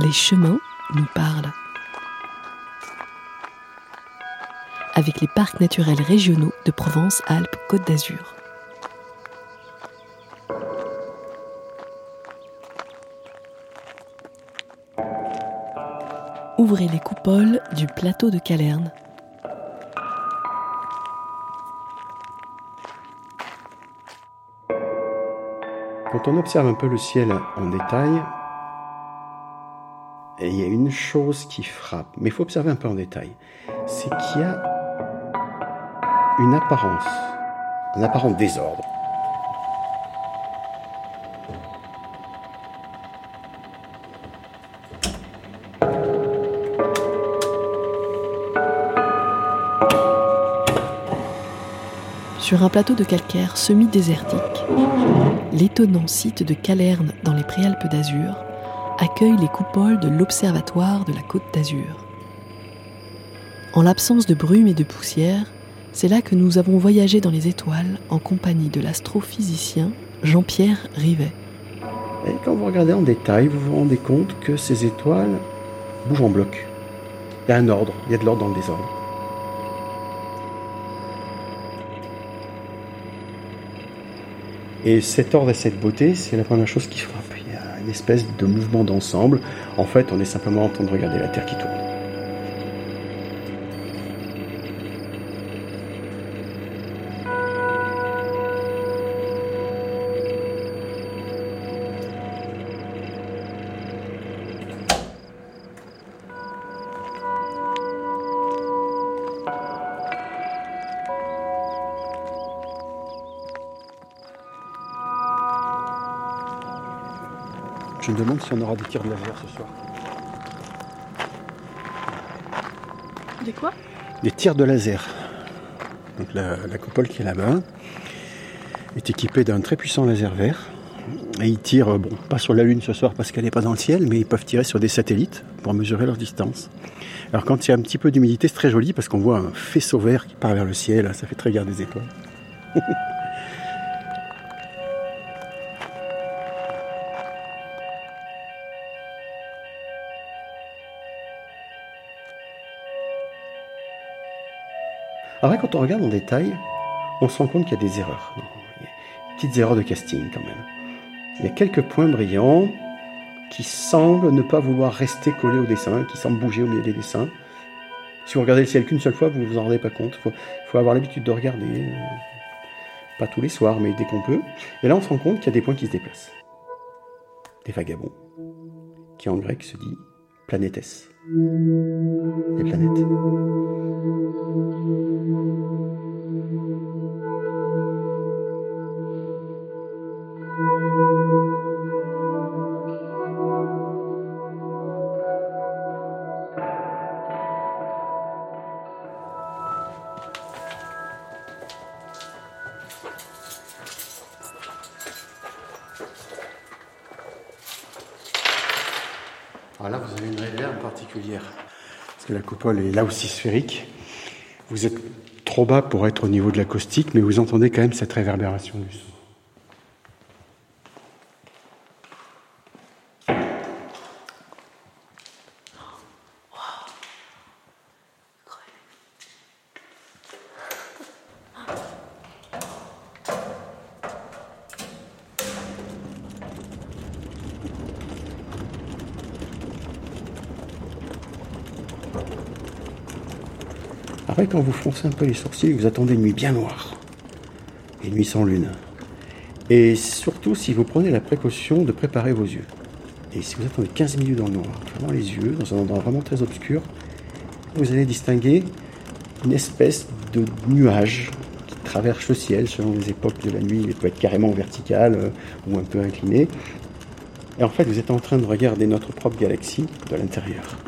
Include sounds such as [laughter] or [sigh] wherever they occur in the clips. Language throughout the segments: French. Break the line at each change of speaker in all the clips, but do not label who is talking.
les chemins nous parlent. Avec les parcs naturels régionaux de Provence-Alpes-Côte d'Azur. Ouvrez les coupoles du plateau de Calerne.
Quand on observe un peu le ciel en détail, il y a une chose qui frappe, mais il faut observer un peu en détail, c'est qu'il y a une apparence, un apparent désordre.
Sur un plateau de calcaire semi-désertique, l'étonnant site de Calerne dans les Préalpes d'Azur accueille les coupoles de l'Observatoire de la Côte d'Azur. En l'absence de brume et de poussière, c'est là que nous avons voyagé dans les étoiles en compagnie de l'astrophysicien Jean-Pierre Rivet.
Et quand vous regardez en détail, vous vous rendez compte que ces étoiles bougent en bloc. Il y a un ordre, il y a de l'ordre dans le désordre. Et cet ordre et cette beauté, c'est la première chose qui frappe. Une espèce de mouvement d'ensemble. En fait, on est simplement en train de regarder la Terre qui tourne. Je me demande si on aura des tirs de laser ce soir.
Des quoi?
Des tirs de laser. Donc la, la coupole qui est là-bas est équipée d'un très puissant laser vert. Et ils tirent, bon, pas sur la Lune ce soir parce qu'elle n'est pas dans le ciel, mais ils peuvent tirer sur des satellites pour mesurer leur distance. Alors quand il y a un petit peu d'humidité, c'est très joli parce qu'on voit un faisceau vert qui part vers le ciel, ça fait très guerre des étoiles. [laughs] Après, quand on regarde en détail, on se rend compte qu'il y a des erreurs. Petites erreurs de casting quand même. Il y a quelques points brillants qui semblent ne pas vouloir rester collés au dessin, qui semblent bouger au milieu des dessins. Si vous regardez le ciel qu'une seule fois, vous vous en rendez pas compte. Il faut, faut, avoir l'habitude de regarder. euh, Pas tous les soirs, mais dès qu'on peut. Et là, on se rend compte qu'il y a des points qui se déplacent. Des vagabonds, qui en grec se dit planétès. Des planètes. Alors là, vous avez une réverbe particulière. Parce que la coupole est là aussi sphérique. Vous êtes trop bas pour être au niveau de l'acoustique, mais vous entendez quand même cette réverbération du son. Quand vous froncez un peu les sourcils, vous attendez une nuit bien noire. Une nuit sans lune. Et surtout, si vous prenez la précaution de préparer vos yeux. Et si vous attendez 15 minutes dans le noir, fermant les yeux, dans un endroit vraiment très obscur, vous allez distinguer une espèce de nuage qui traverse le ciel selon les époques de la nuit. Il peut être carrément vertical euh, ou un peu incliné. Et en fait, vous êtes en train de regarder notre propre galaxie de l'intérieur.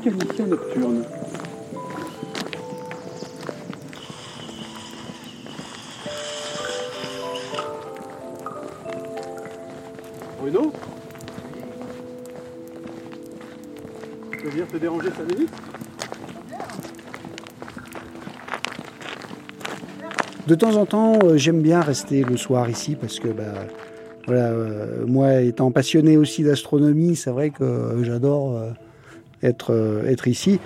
permission nocturne. Bruno? Je veux venir te déranger 5 minutes?
De temps en temps, euh, j'aime bien rester le soir ici parce que bah, voilà, euh, moi étant passionné aussi d'astronomie, c'est vrai que euh, j'adore être, euh, être ici.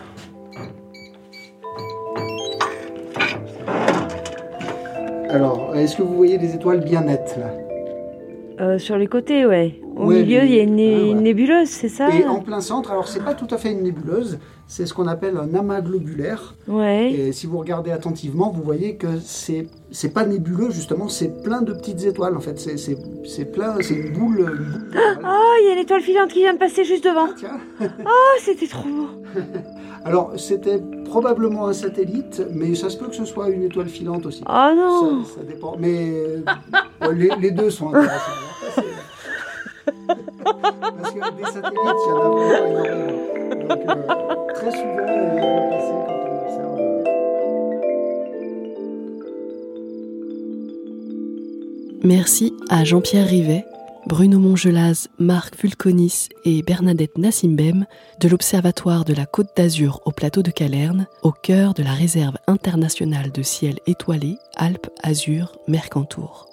Alors, est-ce que vous voyez des étoiles bien nettes là?
Euh, sur les côtés, ouais. Au
Ouais,
milieu, il y a une,
Ah, voilà.
nébuleuse, c'est ça
Et en plein centre, alors c'est pas tout à fait une nébuleuse, c'est ce qu'on appelle un amas globulaire.
Ouais.
Et si vous regardez attentivement, vous voyez que c'est c'est pas nébuleux justement, c'est plein de petites étoiles en fait. C'est c'est c'est plein, c'est une boule. une boule.
Oh, il y a une étoile filante qui vient de passer juste devant.
Tiens. [laughs]
Oh, c'était trop beau.
Alors c'était probablement un satellite, mais ça se peut que ce soit une étoile filante aussi.
Oh non.
Ça, ça dépend. Mais euh, les, les deux sont intéressants. Euh.
Merci à Jean-Pierre Rivet, Bruno Mongelaz, Marc Fulconis et Bernadette Nassimbem de l'Observatoire de la Côte d'Azur au plateau de Calerne, au cœur de la réserve internationale de ciel étoilé Alpes-Azur-Mercantour.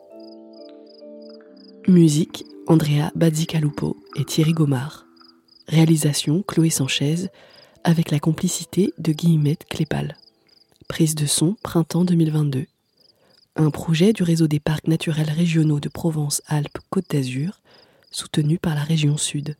Musique Andrea Bazzicalupo et Thierry Gomard. Réalisation Chloé Sanchez avec la complicité de Guillemette Clépal. Prise de son printemps 2022 un projet du réseau des parcs naturels régionaux de Provence-Alpes-Côte d'Azur, soutenu par la région Sud.